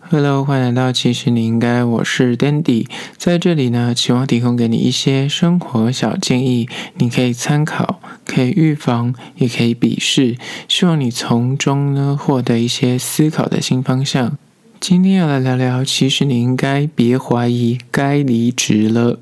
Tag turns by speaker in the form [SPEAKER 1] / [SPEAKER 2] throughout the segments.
[SPEAKER 1] Hello，欢迎来到其实你应该，我是 Dandy，在这里呢，希望提供给你一些生活小建议，你可以参考，可以预防，也可以鄙视，希望你从中呢获得一些思考的新方向。今天要来聊聊，其实你应该别怀疑，该离职了。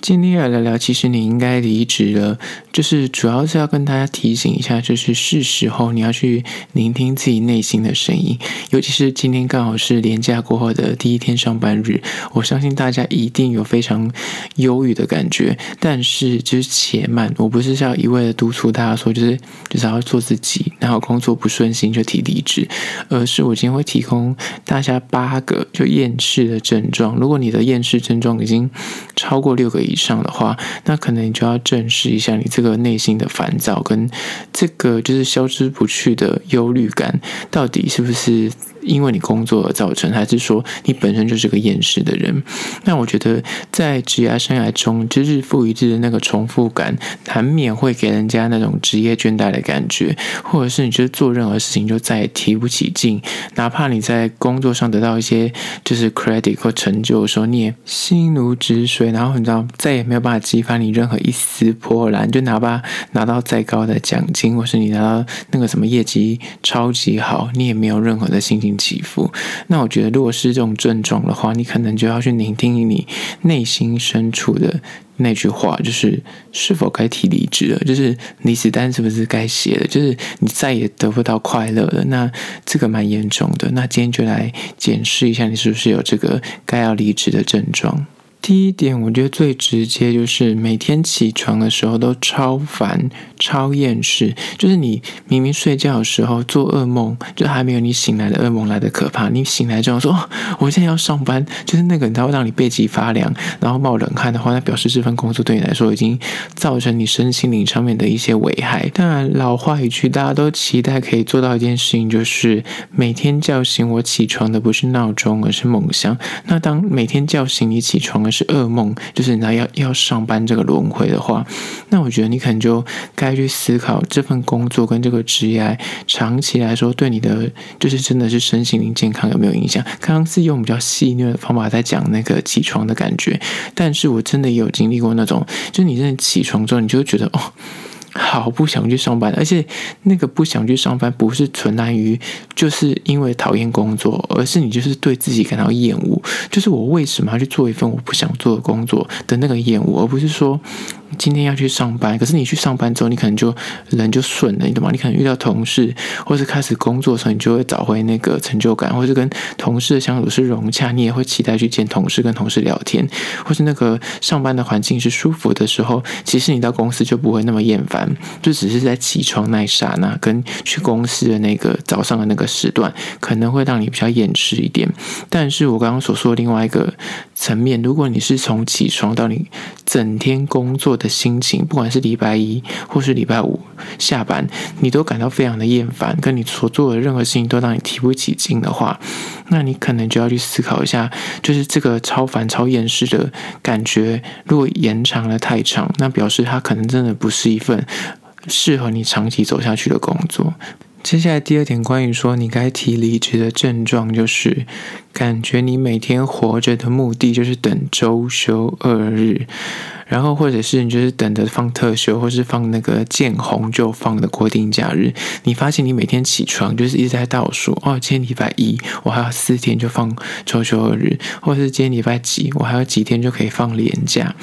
[SPEAKER 1] 今天要聊聊，其实你应该离职了。就是主要是要跟大家提醒一下，就是是时候你要去聆听自己内心的声音。尤其是今天刚好是连假过后的第一天上班日，我相信大家一定有非常忧郁的感觉。但是就是且慢，我不是要一味的督促大家说，就是就是要做自己，然后工作不顺心就提离职，而是我今天会提供大家八个就厌世的症状。如果你的厌世症状已经超过六个以以上的话，那可能你就要正视一下你这个内心的烦躁跟这个就是消失不去的忧虑感，到底是不是因为你工作而造成，还是说你本身就是个厌世的人？那我觉得在职业生涯中，就日复一日的那个重复感，难免会给人家那种职业倦怠的感觉，或者是你觉得做任何事情就再也提不起劲，哪怕你在工作上得到一些就是 credit 或成就的时候，你也心如止水，然后你知道再也没有办法激发你任何一丝波澜，就哪怕拿到再高的奖金，或是你拿到那个什么业绩超级好，你也没有任何的心情起伏。那我觉得，如果是这种症状的话，你可能就要去聆听你内心深处的那句话，就是是否该提离职了？就是离职单是不是该写了？就是你再也得不到快乐了。那这个蛮严重的。那今天就来检视一下，你是不是有这个该要离职的症状。第一点，我觉得最直接就是每天起床的时候都超烦、超厌世。就是你明明睡觉的时候做噩梦，就还没有你醒来的噩梦来的可怕。你醒来之后说：“，我现在要上班。”就是那个，它会让你背脊发凉，然后冒冷汗的话，那表示这份工作对你来说已经造成你身心灵上面的一些危害。当然，老话一句，大家都期待可以做到一件事情，就是每天叫醒我起床的不是闹钟，而是梦想。那当每天叫醒你起床的是噩梦，就是你要要上班这个轮回的话，那我觉得你可能就该去思考这份工作跟这个职业长期来说对你的就是真的是身心灵健康有没有影响？刚刚是用比较戏谑的方法在讲那个起床的感觉，但是我真的也有经历过那种，就你真的起床之后，你就会觉得哦。好不想去上班，而且那个不想去上班不是存在于就是因为讨厌工作，而是你就是对自己感到厌恶，就是我为什么要去做一份我不想做的工作的那个厌恶，而不是说。今天要去上班，可是你去上班之后，你可能就人就顺了，你懂吗？你可能遇到同事，或是开始工作的时候，你就会找回那个成就感，或是跟同事的相处是融洽，你也会期待去见同事，跟同事聊天，或是那个上班的环境是舒服的时候，其实你到公司就不会那么厌烦，就只是在起床那一刹那，跟去公司的那个早上的那个时段，可能会让你比较厌世一点。但是我刚刚所说的另外一个层面，如果你是从起床到你整天工作的心情，不管是礼拜一或是礼拜五下班，你都感到非常的厌烦，跟你所做的任何事情都让你提不起劲的话，那你可能就要去思考一下，就是这个超烦、超厌世的感觉，如果延长了太长，那表示它可能真的不是一份适合你长期走下去的工作。接下来第二点，关于说你该提离职的症状，就是感觉你每天活着的目的就是等周休二日，然后或者是你就是等着放特休，或是放那个见红就放的国定假日。你发现你每天起床就是一直在倒数，哦，今天礼拜一，我还有四天就放周休二日，或者是今天礼拜几，我还有几天就可以放年假。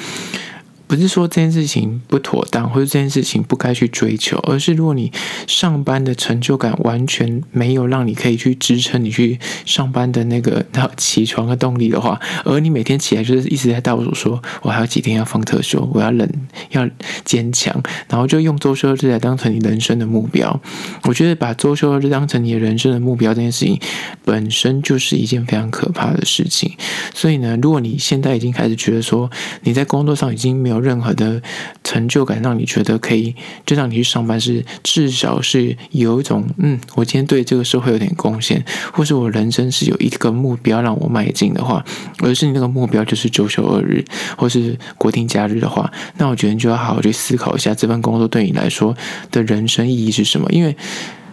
[SPEAKER 1] 不是说这件事情不妥当，或者这件事情不该去追求，而是如果你上班的成就感完全没有让你可以去支撑你去上班的那个起床的动力的话，而你每天起来就是一直在倒数，说我还有几天要放特休，我要忍，要坚强，然后就用周休日来当成你人生的目标。我觉得把周休日当成你的人生的目标这件事情本身就是一件非常可怕的事情。所以呢，如果你现在已经开始觉得说你在工作上已经没有任何的成就感，让你觉得可以，就让你去上班是至少是有一种，嗯，我今天对这个社会有点贡献，或是我人生是有一个目标让我迈进的话，而是你那个目标就是周休二日，或是国定假日的话，那我觉得你就要好好去思考一下这份工作对你来说的人生意义是什么，因为。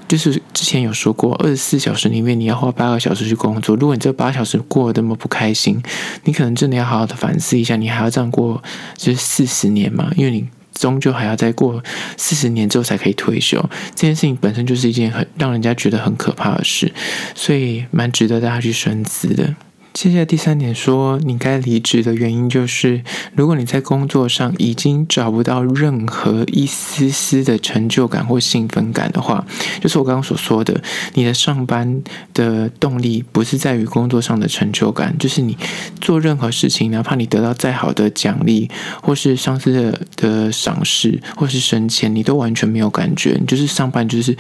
[SPEAKER 1] 就是之前有说过，二十四小时里面你要花八个小时去工作。如果你这八小时过得那么不开心，你可能真的要好好的反思一下，你还要这样过就是四十年嘛？因为你终究还要再过四十年之后才可以退休。这件事情本身就是一件很让人家觉得很可怕的事，所以蛮值得大家去深思的。接下来第三点说，你该离职的原因就是，如果你在工作上已经找不到任何一丝丝的成就感或兴奋感的话，就是我刚刚所说的，你的上班的动力不是在于工作上的成就感，就是你做任何事情，哪怕你得到再好的奖励，或是上司的的赏识，或是升迁，你都完全没有感觉。你就是上班，就是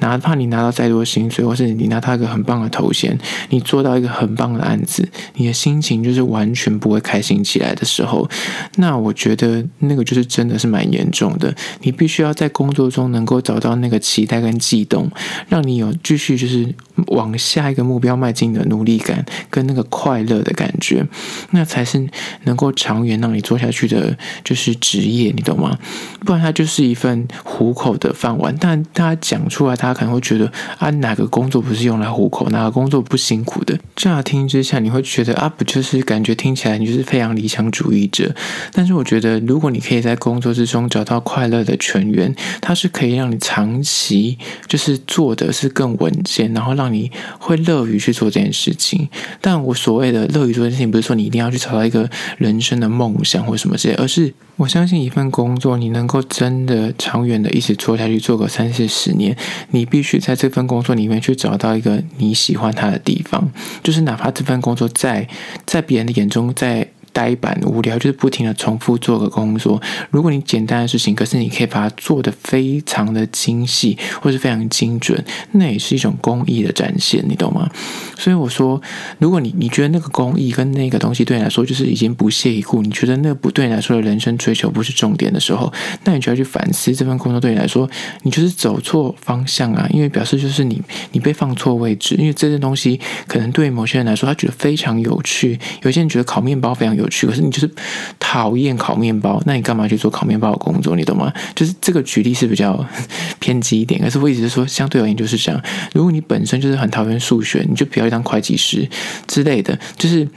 [SPEAKER 1] 哪怕你拿到再多薪水，或是你拿到一个很棒的头衔，你做到一个很棒的案子。你的心情就是完全不会开心起来的时候，那我觉得那个就是真的是蛮严重的。你必须要在工作中能够找到那个期待跟悸动，让你有继续就是往下一个目标迈进的努力感跟那个快乐的感觉，那才是能够长远让你做下去的，就是职业，你懂吗？不然它就是一份糊口的饭碗。但大家讲出来，大家可能会觉得啊，哪个工作不是用来糊口？哪个工作不辛苦的？乍听之下，你会觉得啊，不就是感觉听起来你就是非常理想主义者？但是我觉得，如果你可以在工作之中找到快乐的泉源，它是可以让你长期就是做的是更稳健，然后让你会乐于去做这件事情。但我所谓的乐于做这件事情，不是说你一定要去找到一个人生的梦想或什么之类，而是我相信一份工作你能够真的长远的一直做下去，做个三四十年，你必须在这份工作里面去找到一个你喜欢它的地方，就是哪怕这份工。工作在在别人的眼中，在。呆板无聊，就是不停的重复做个工作。如果你简单的事情，可是你可以把它做得非常的精细，或是非常精准，那也是一种工艺的展现，你懂吗？所以我说，如果你你觉得那个工艺跟那个东西对你来说就是已经不屑一顾，你觉得那不对你来说的人生追求不是重点的时候，那你就要去反思这份工作对你来说，你就是走错方向啊！因为表示就是你你被放错位置，因为这件东西可能对某些人来说他觉得非常有趣，有些人觉得烤面包非常有趣，可是你就是讨厌烤面包，那你干嘛去做烤面包的工作？你懂吗？就是这个举例是比较 偏激一点，可是我一直说，相对而言就是这样。如果你本身就是很讨厌数学，你就不要去当会计师之类的，就是。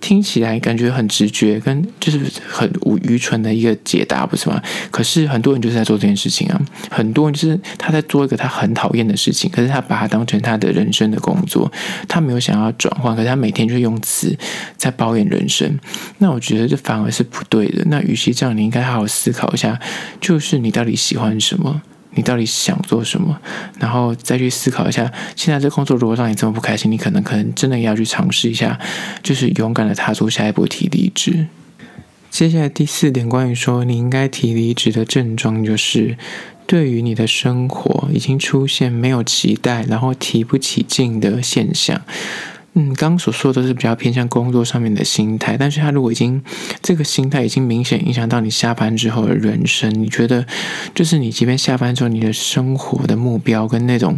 [SPEAKER 1] 听起来感觉很直觉，跟就是很无愚蠢的一个解答，不是吗？可是很多人就是在做这件事情啊，很多人就是他在做一个他很讨厌的事情，可是他把它当成他的人生的工作，他没有想要转换，可是他每天就用词在抱怨人生。那我觉得这反而是不对的。那与其这样，你应该好好思考一下，就是你到底喜欢什么？你到底想做什么？然后再去思考一下，现在这工作如果让你这么不开心，你可能可能真的要去尝试一下，就是勇敢的踏出下一步提离职。接下来第四点，关于说你应该提离职的症状，就是对于你的生活已经出现没有期待，然后提不起劲的现象。嗯，刚刚所说的都是比较偏向工作上面的心态，但是他如果已经这个心态已经明显影响到你下班之后的人生，你觉得就是你即便下班之后，你的生活的目标跟那种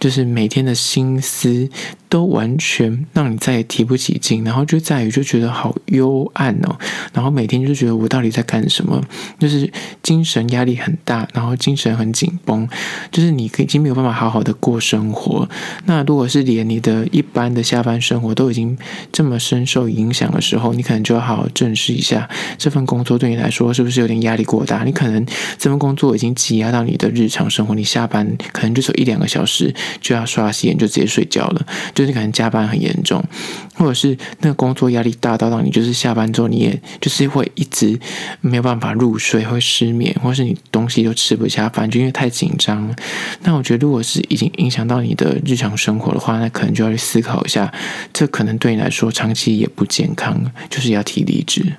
[SPEAKER 1] 就是每天的心思。都完全让你再也提不起劲，然后就在于就觉得好幽暗哦，然后每天就觉得我到底在干什么？就是精神压力很大，然后精神很紧绷，就是你可已经没有办法好好的过生活。那如果是连你的一般的下班生活都已经这么深受影响的时候，你可能就要好好正视一下这份工作对你来说是不是有点压力过大？你可能这份工作已经挤压到你的日常生活，你下班可能就走一两个小时就要刷洗脸就直接睡觉了。就是可能加班很严重，或者是那个工作压力大到让你就是下班之后你也就是会一直没有办法入睡，会失眠，或是你东西都吃不下饭，就因为太紧张。那我觉得如果是已经影响到你的日常生活的话，那可能就要去思考一下，这可能对你来说长期也不健康，就是要提离职。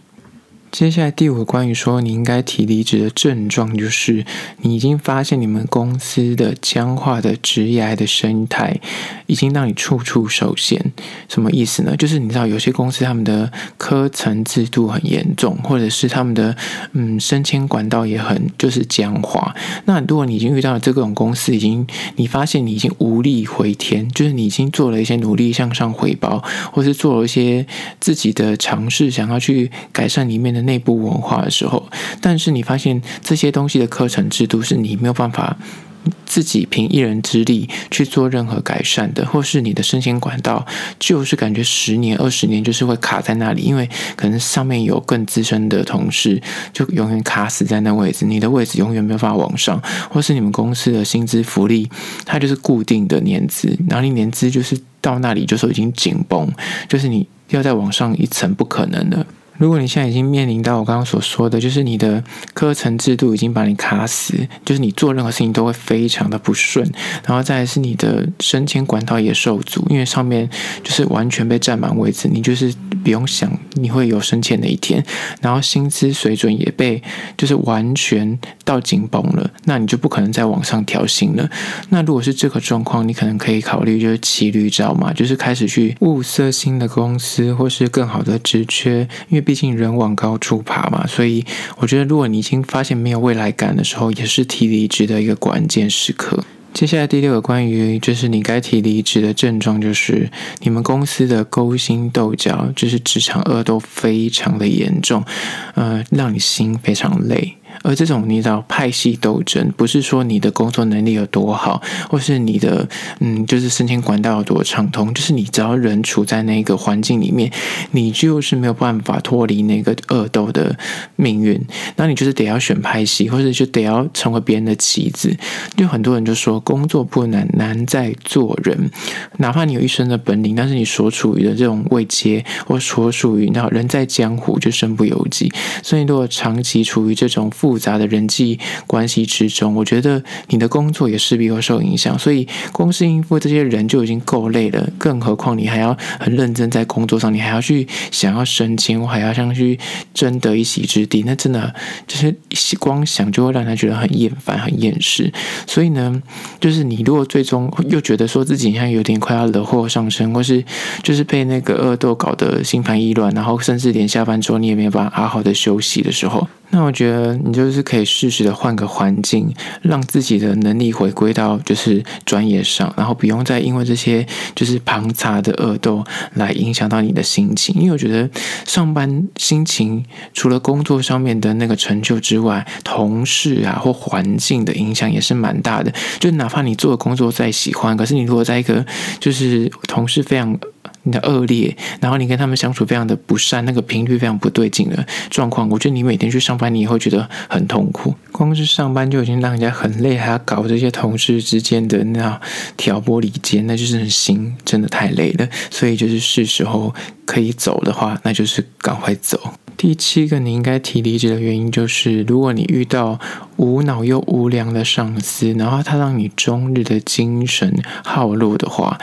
[SPEAKER 1] 接下来第五个关于说你应该提离职的症状，就是你已经发现你们公司的僵化的职业的生态，已经让你处处受限。什么意思呢？就是你知道有些公司他们的科层制度很严重，或者是他们的嗯升迁管道也很就是僵化。那如果你已经遇到了这种公司，已经你发现你已经无力回天，就是你已经做了一些努力向上回报，或是做了一些自己的尝试，想要去改善里面的。内部文化的时候，但是你发现这些东西的课程制度是你没有办法自己凭一人之力去做任何改善的，或是你的升迁管道就是感觉十年、二十年就是会卡在那里，因为可能上面有更资深的同事，就永远卡死在那位置，你的位置永远没有办法往上，或是你们公司的薪资福利它就是固定的年资，然后你年资就是到那里就说已经紧绷，就是你要再往上一层不可能的。如果你现在已经面临到我刚刚所说的，就是你的科层制度已经把你卡死，就是你做任何事情都会非常的不顺，然后再来是你的升迁管道也受阻，因为上面就是完全被占满位置，你就是不用想你会有升迁的一天，然后薪资水准也被就是完全到紧绷了，那你就不可能再往上调薪了。那如果是这个状况，你可能可以考虑就是骑驴找马，就是开始去物色新的公司或是更好的职缺，因为。毕竟人往高处爬嘛，所以我觉得，如果你已经发现没有未来感的时候，也是提离职的一个关键时刻。接下来第六个关于就是你该提离职的症状，就是你们公司的勾心斗角，就是职场恶斗非常的严重，呃，让你心非常累。而这种你知道派系斗争，不是说你的工作能力有多好，或是你的嗯，就是升迁管道有多畅通，就是你只要人处在那个环境里面，你就是没有办法脱离那个恶斗的命运。那你就是得要选派系，或者就得要成为别人的棋子。就很多人就说，工作不难，难在做人。哪怕你有一身的本领，但是你所处于的这种位阶，或所属于那人在江湖就身不由己。所以，如果长期处于这种负复杂的人际关系之中，我觉得你的工作也势必会受影响。所以，公司应付这些人就已经够累了，更何况你还要很认真在工作上，你还要去想要升迁，我还要想去争得一席之地，那真的就是光想就会让他觉得很厌烦、很厌世。所以呢，就是你如果最终又觉得说自己像有点快要惹祸上身，或是就是被那个恶斗搞得心烦意乱，然后甚至连下班之后你也没有办法好好的休息的时候。那我觉得你就是可以适时的换个环境，让自己的能力回归到就是专业上，然后不用再因为这些就是庞杂的恶斗来影响到你的心情。因为我觉得上班心情除了工作上面的那个成就之外，同事啊或环境的影响也是蛮大的。就哪怕你做的工作再喜欢，可是你如果在一个就是同事非常。你的恶劣，然后你跟他们相处非常的不善，那个频率非常不对劲的状况，我觉得你每天去上班，你也会觉得很痛苦。光是上班就已经让人家很累，还要搞这些同事之间的那挑拨离间，那就是心真的太累了。所以就是是时候可以走的话，那就是赶快走。第七个你应该提离职的原因就是，如果你遇到无脑又无良的上司，然后他让你终日的精神耗落的话。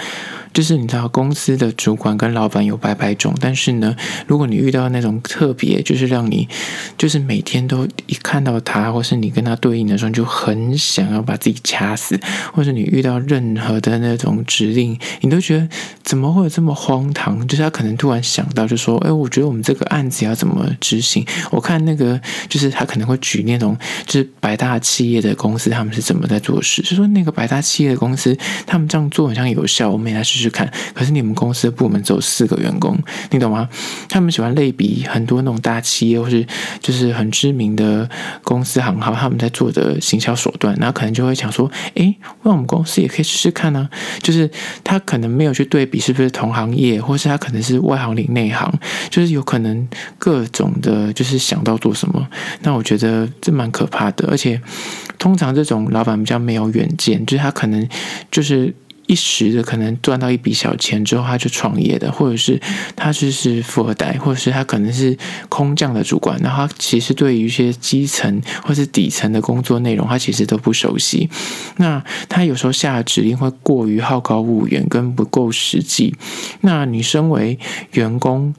[SPEAKER 1] 就是你知道，公司的主管跟老板有百百种，但是呢，如果你遇到那种特别，就是让你，就是每天都一看到他，或是你跟他对应的时候，就很想要把自己掐死，或者你遇到任何的那种指令，你都觉得怎么会有这么荒唐？就是他可能突然想到，就说：“哎，我觉得我们这个案子要怎么执行？我看那个，就是他可能会举那种，就是百大企业的公司，他们是怎么在做事？就说那个百大企业的公司，他们这样做好像有效，我们也来试试。”去看，可是你们公司的部门只有四个员工，你懂吗？他们喜欢类比很多那种大企业，或是就是很知名的公司行号，他们在做的行销手段，然后可能就会想说，诶，那我们公司也可以试试看呢。就是他可能没有去对比是不是同行业，或是他可能是外行领内行，就是有可能各种的，就是想到做什么。那我觉得这蛮可怕的，而且通常这种老板比较没有远见，就是他可能就是。一时的可能赚到一笔小钱之后，他就创业的，或者是他就是富二代，或者是他可能是空降的主管，那他其实对于一些基层或是底层的工作内容，他其实都不熟悉。那他有时候下的指令会过于好高骛远，跟不够实际。那你身为员工，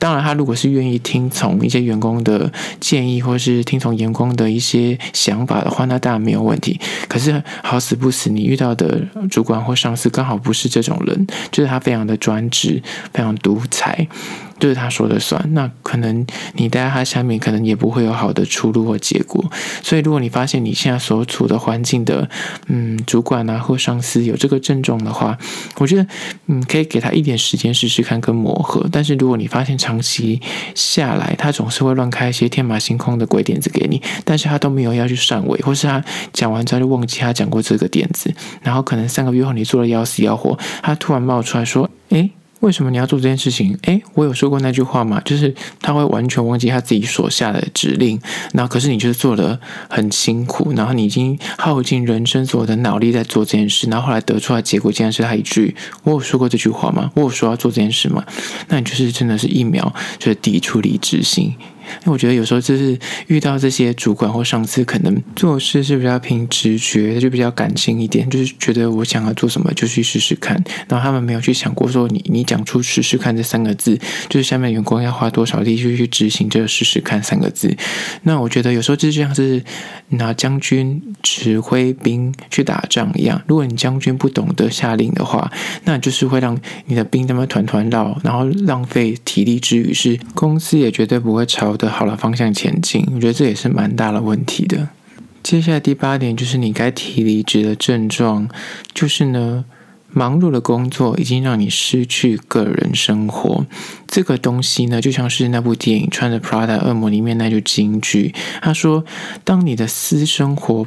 [SPEAKER 1] 当然，他如果是愿意听从一些员工的建议，或是听从员工的一些想法的话，那当然没有问题。可是好死不死，你遇到的主管或上司刚好不是这种人，就是他非常的专制，非常独裁。就是他说的算，那可能你待在他下面，可能也不会有好的出路或结果。所以，如果你发现你现在所处的环境的，嗯，主管啊或上司有这个症状的话，我觉得，嗯，可以给他一点时间试试看跟磨合。但是，如果你发现长期下来，他总是会乱开一些天马行空的鬼点子给你，但是他都没有要去上位，或是他讲完之后就忘记他讲过这个点子，然后可能三个月后你做了要死要活，他突然冒出来说，诶。为什么你要做这件事情？诶，我有说过那句话吗？就是他会完全忘记他自己所下的指令，那可是你就是做的很辛苦，然后你已经耗尽人生所有的脑力在做这件事，然后后来得出来结果竟然是他一句：“我有说过这句话吗？我有说要做这件事吗？”那你就是真的是一秒就是抵触理智性。因为我觉得有时候就是遇到这些主管或上司，可能做事是比较凭直觉，就比较感性一点，就是觉得我想要做什么就去试试看，然后他们没有去想过说你你讲出“试试看”这三个字，就是下面员工要花多少力气去执行这个“试试看”三个字。那我觉得有时候就像是拿将军指挥兵去打仗一样，如果你将军不懂得下令的话，那就是会让你的兵他们团团绕，然后浪费体力之余，是公司也绝对不会朝的好的方向前进，我觉得这也是蛮大的问题的。接下来第八点就是你该提离职的症状，就是呢，忙碌的工作已经让你失去个人生活。这个东西呢，就像是那部电影《穿着 Prada 恶魔》里面那句金句，他说：“当你的私生活。”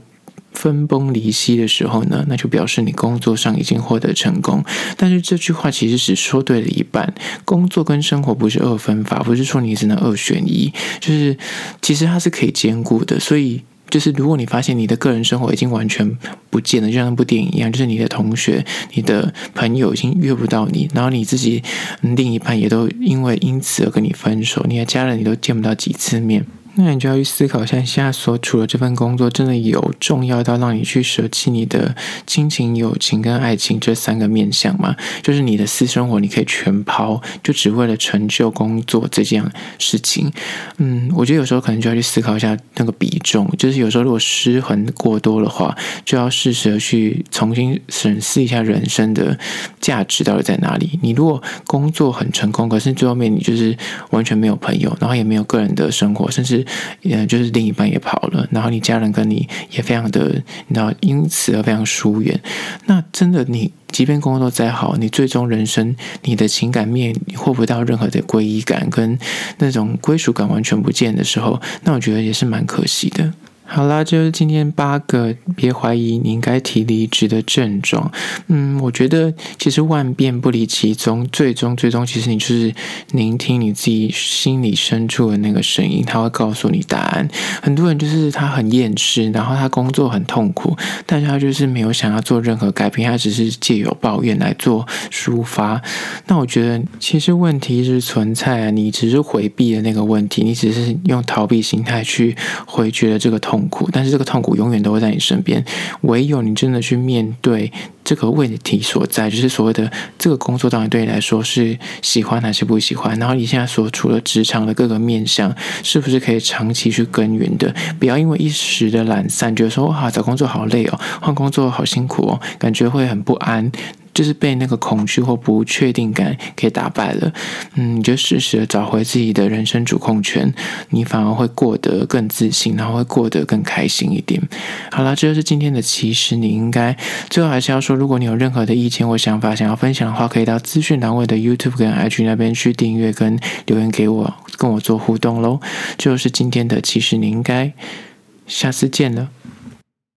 [SPEAKER 1] 分崩离析的时候呢，那就表示你工作上已经获得成功。但是这句话其实只说对了一半，工作跟生活不是二分法，不是说你只能二选一，就是其实它是可以兼顾的。所以就是如果你发现你的个人生活已经完全不见了，就像那部电影一样，就是你的同学、你的朋友已经约不到你，然后你自己另一半也都因为因此而跟你分手，你的家人你都见不到几次面。那你就要去思考一下，现在所处的这份工作真的有重要到让你去舍弃你的亲情、友情跟爱情这三个面向吗？就是你的私生活你可以全抛，就只为了成就工作这件事情。嗯，我觉得有时候可能就要去思考一下那个比重，就是有时候如果失衡过多的话，就要适时的去重新审视一下人生的价值到底在哪里。你如果工作很成功，可是最后面你就是完全没有朋友，然后也没有个人的生活，甚至也就是另一半也跑了，然后你家人跟你也非常的，你知道，因此而非常疏远。那真的，你即便工作再好，你最终人生你的情感面你获不到任何的归依感，跟那种归属感完全不见的时候，那我觉得也是蛮可惜的。好啦，就是今天八个别怀疑你应该提离职的症状。嗯，我觉得其实万变不离其宗，最终最终其实你就是聆听你自己心里深处的那个声音，他会告诉你答案。很多人就是他很厌世，然后他工作很痛苦，但是他就是没有想要做任何改变，他只是借由抱怨来做抒发。那我觉得其实问题是存在啊，你只是回避了那个问题，你只是用逃避心态去回绝了这个痛。苦，但是这个痛苦永远都会在你身边。唯有你真的去面对这个问题所在，就是所谓的这个工作到底对你来说是喜欢还是不喜欢？然后你现在所处的职场的各个面向，是不是可以长期去耕耘的？不要因为一时的懒散，觉得说哇，找工作好累哦，换工作好辛苦哦，感觉会很不安。就是被那个恐惧或不确定感给打败了，嗯，你就适时的找回自己的人生主控权，你反而会过得更自信，然后会过得更开心一点。好了，这就是今天的其实你应该。最后还是要说，如果你有任何的意见或想法想要分享的话，可以到资讯栏位的 YouTube 跟 IG 那边去订阅跟留言给我，跟我做互动喽。这就是今天的其实你应该，下次见了。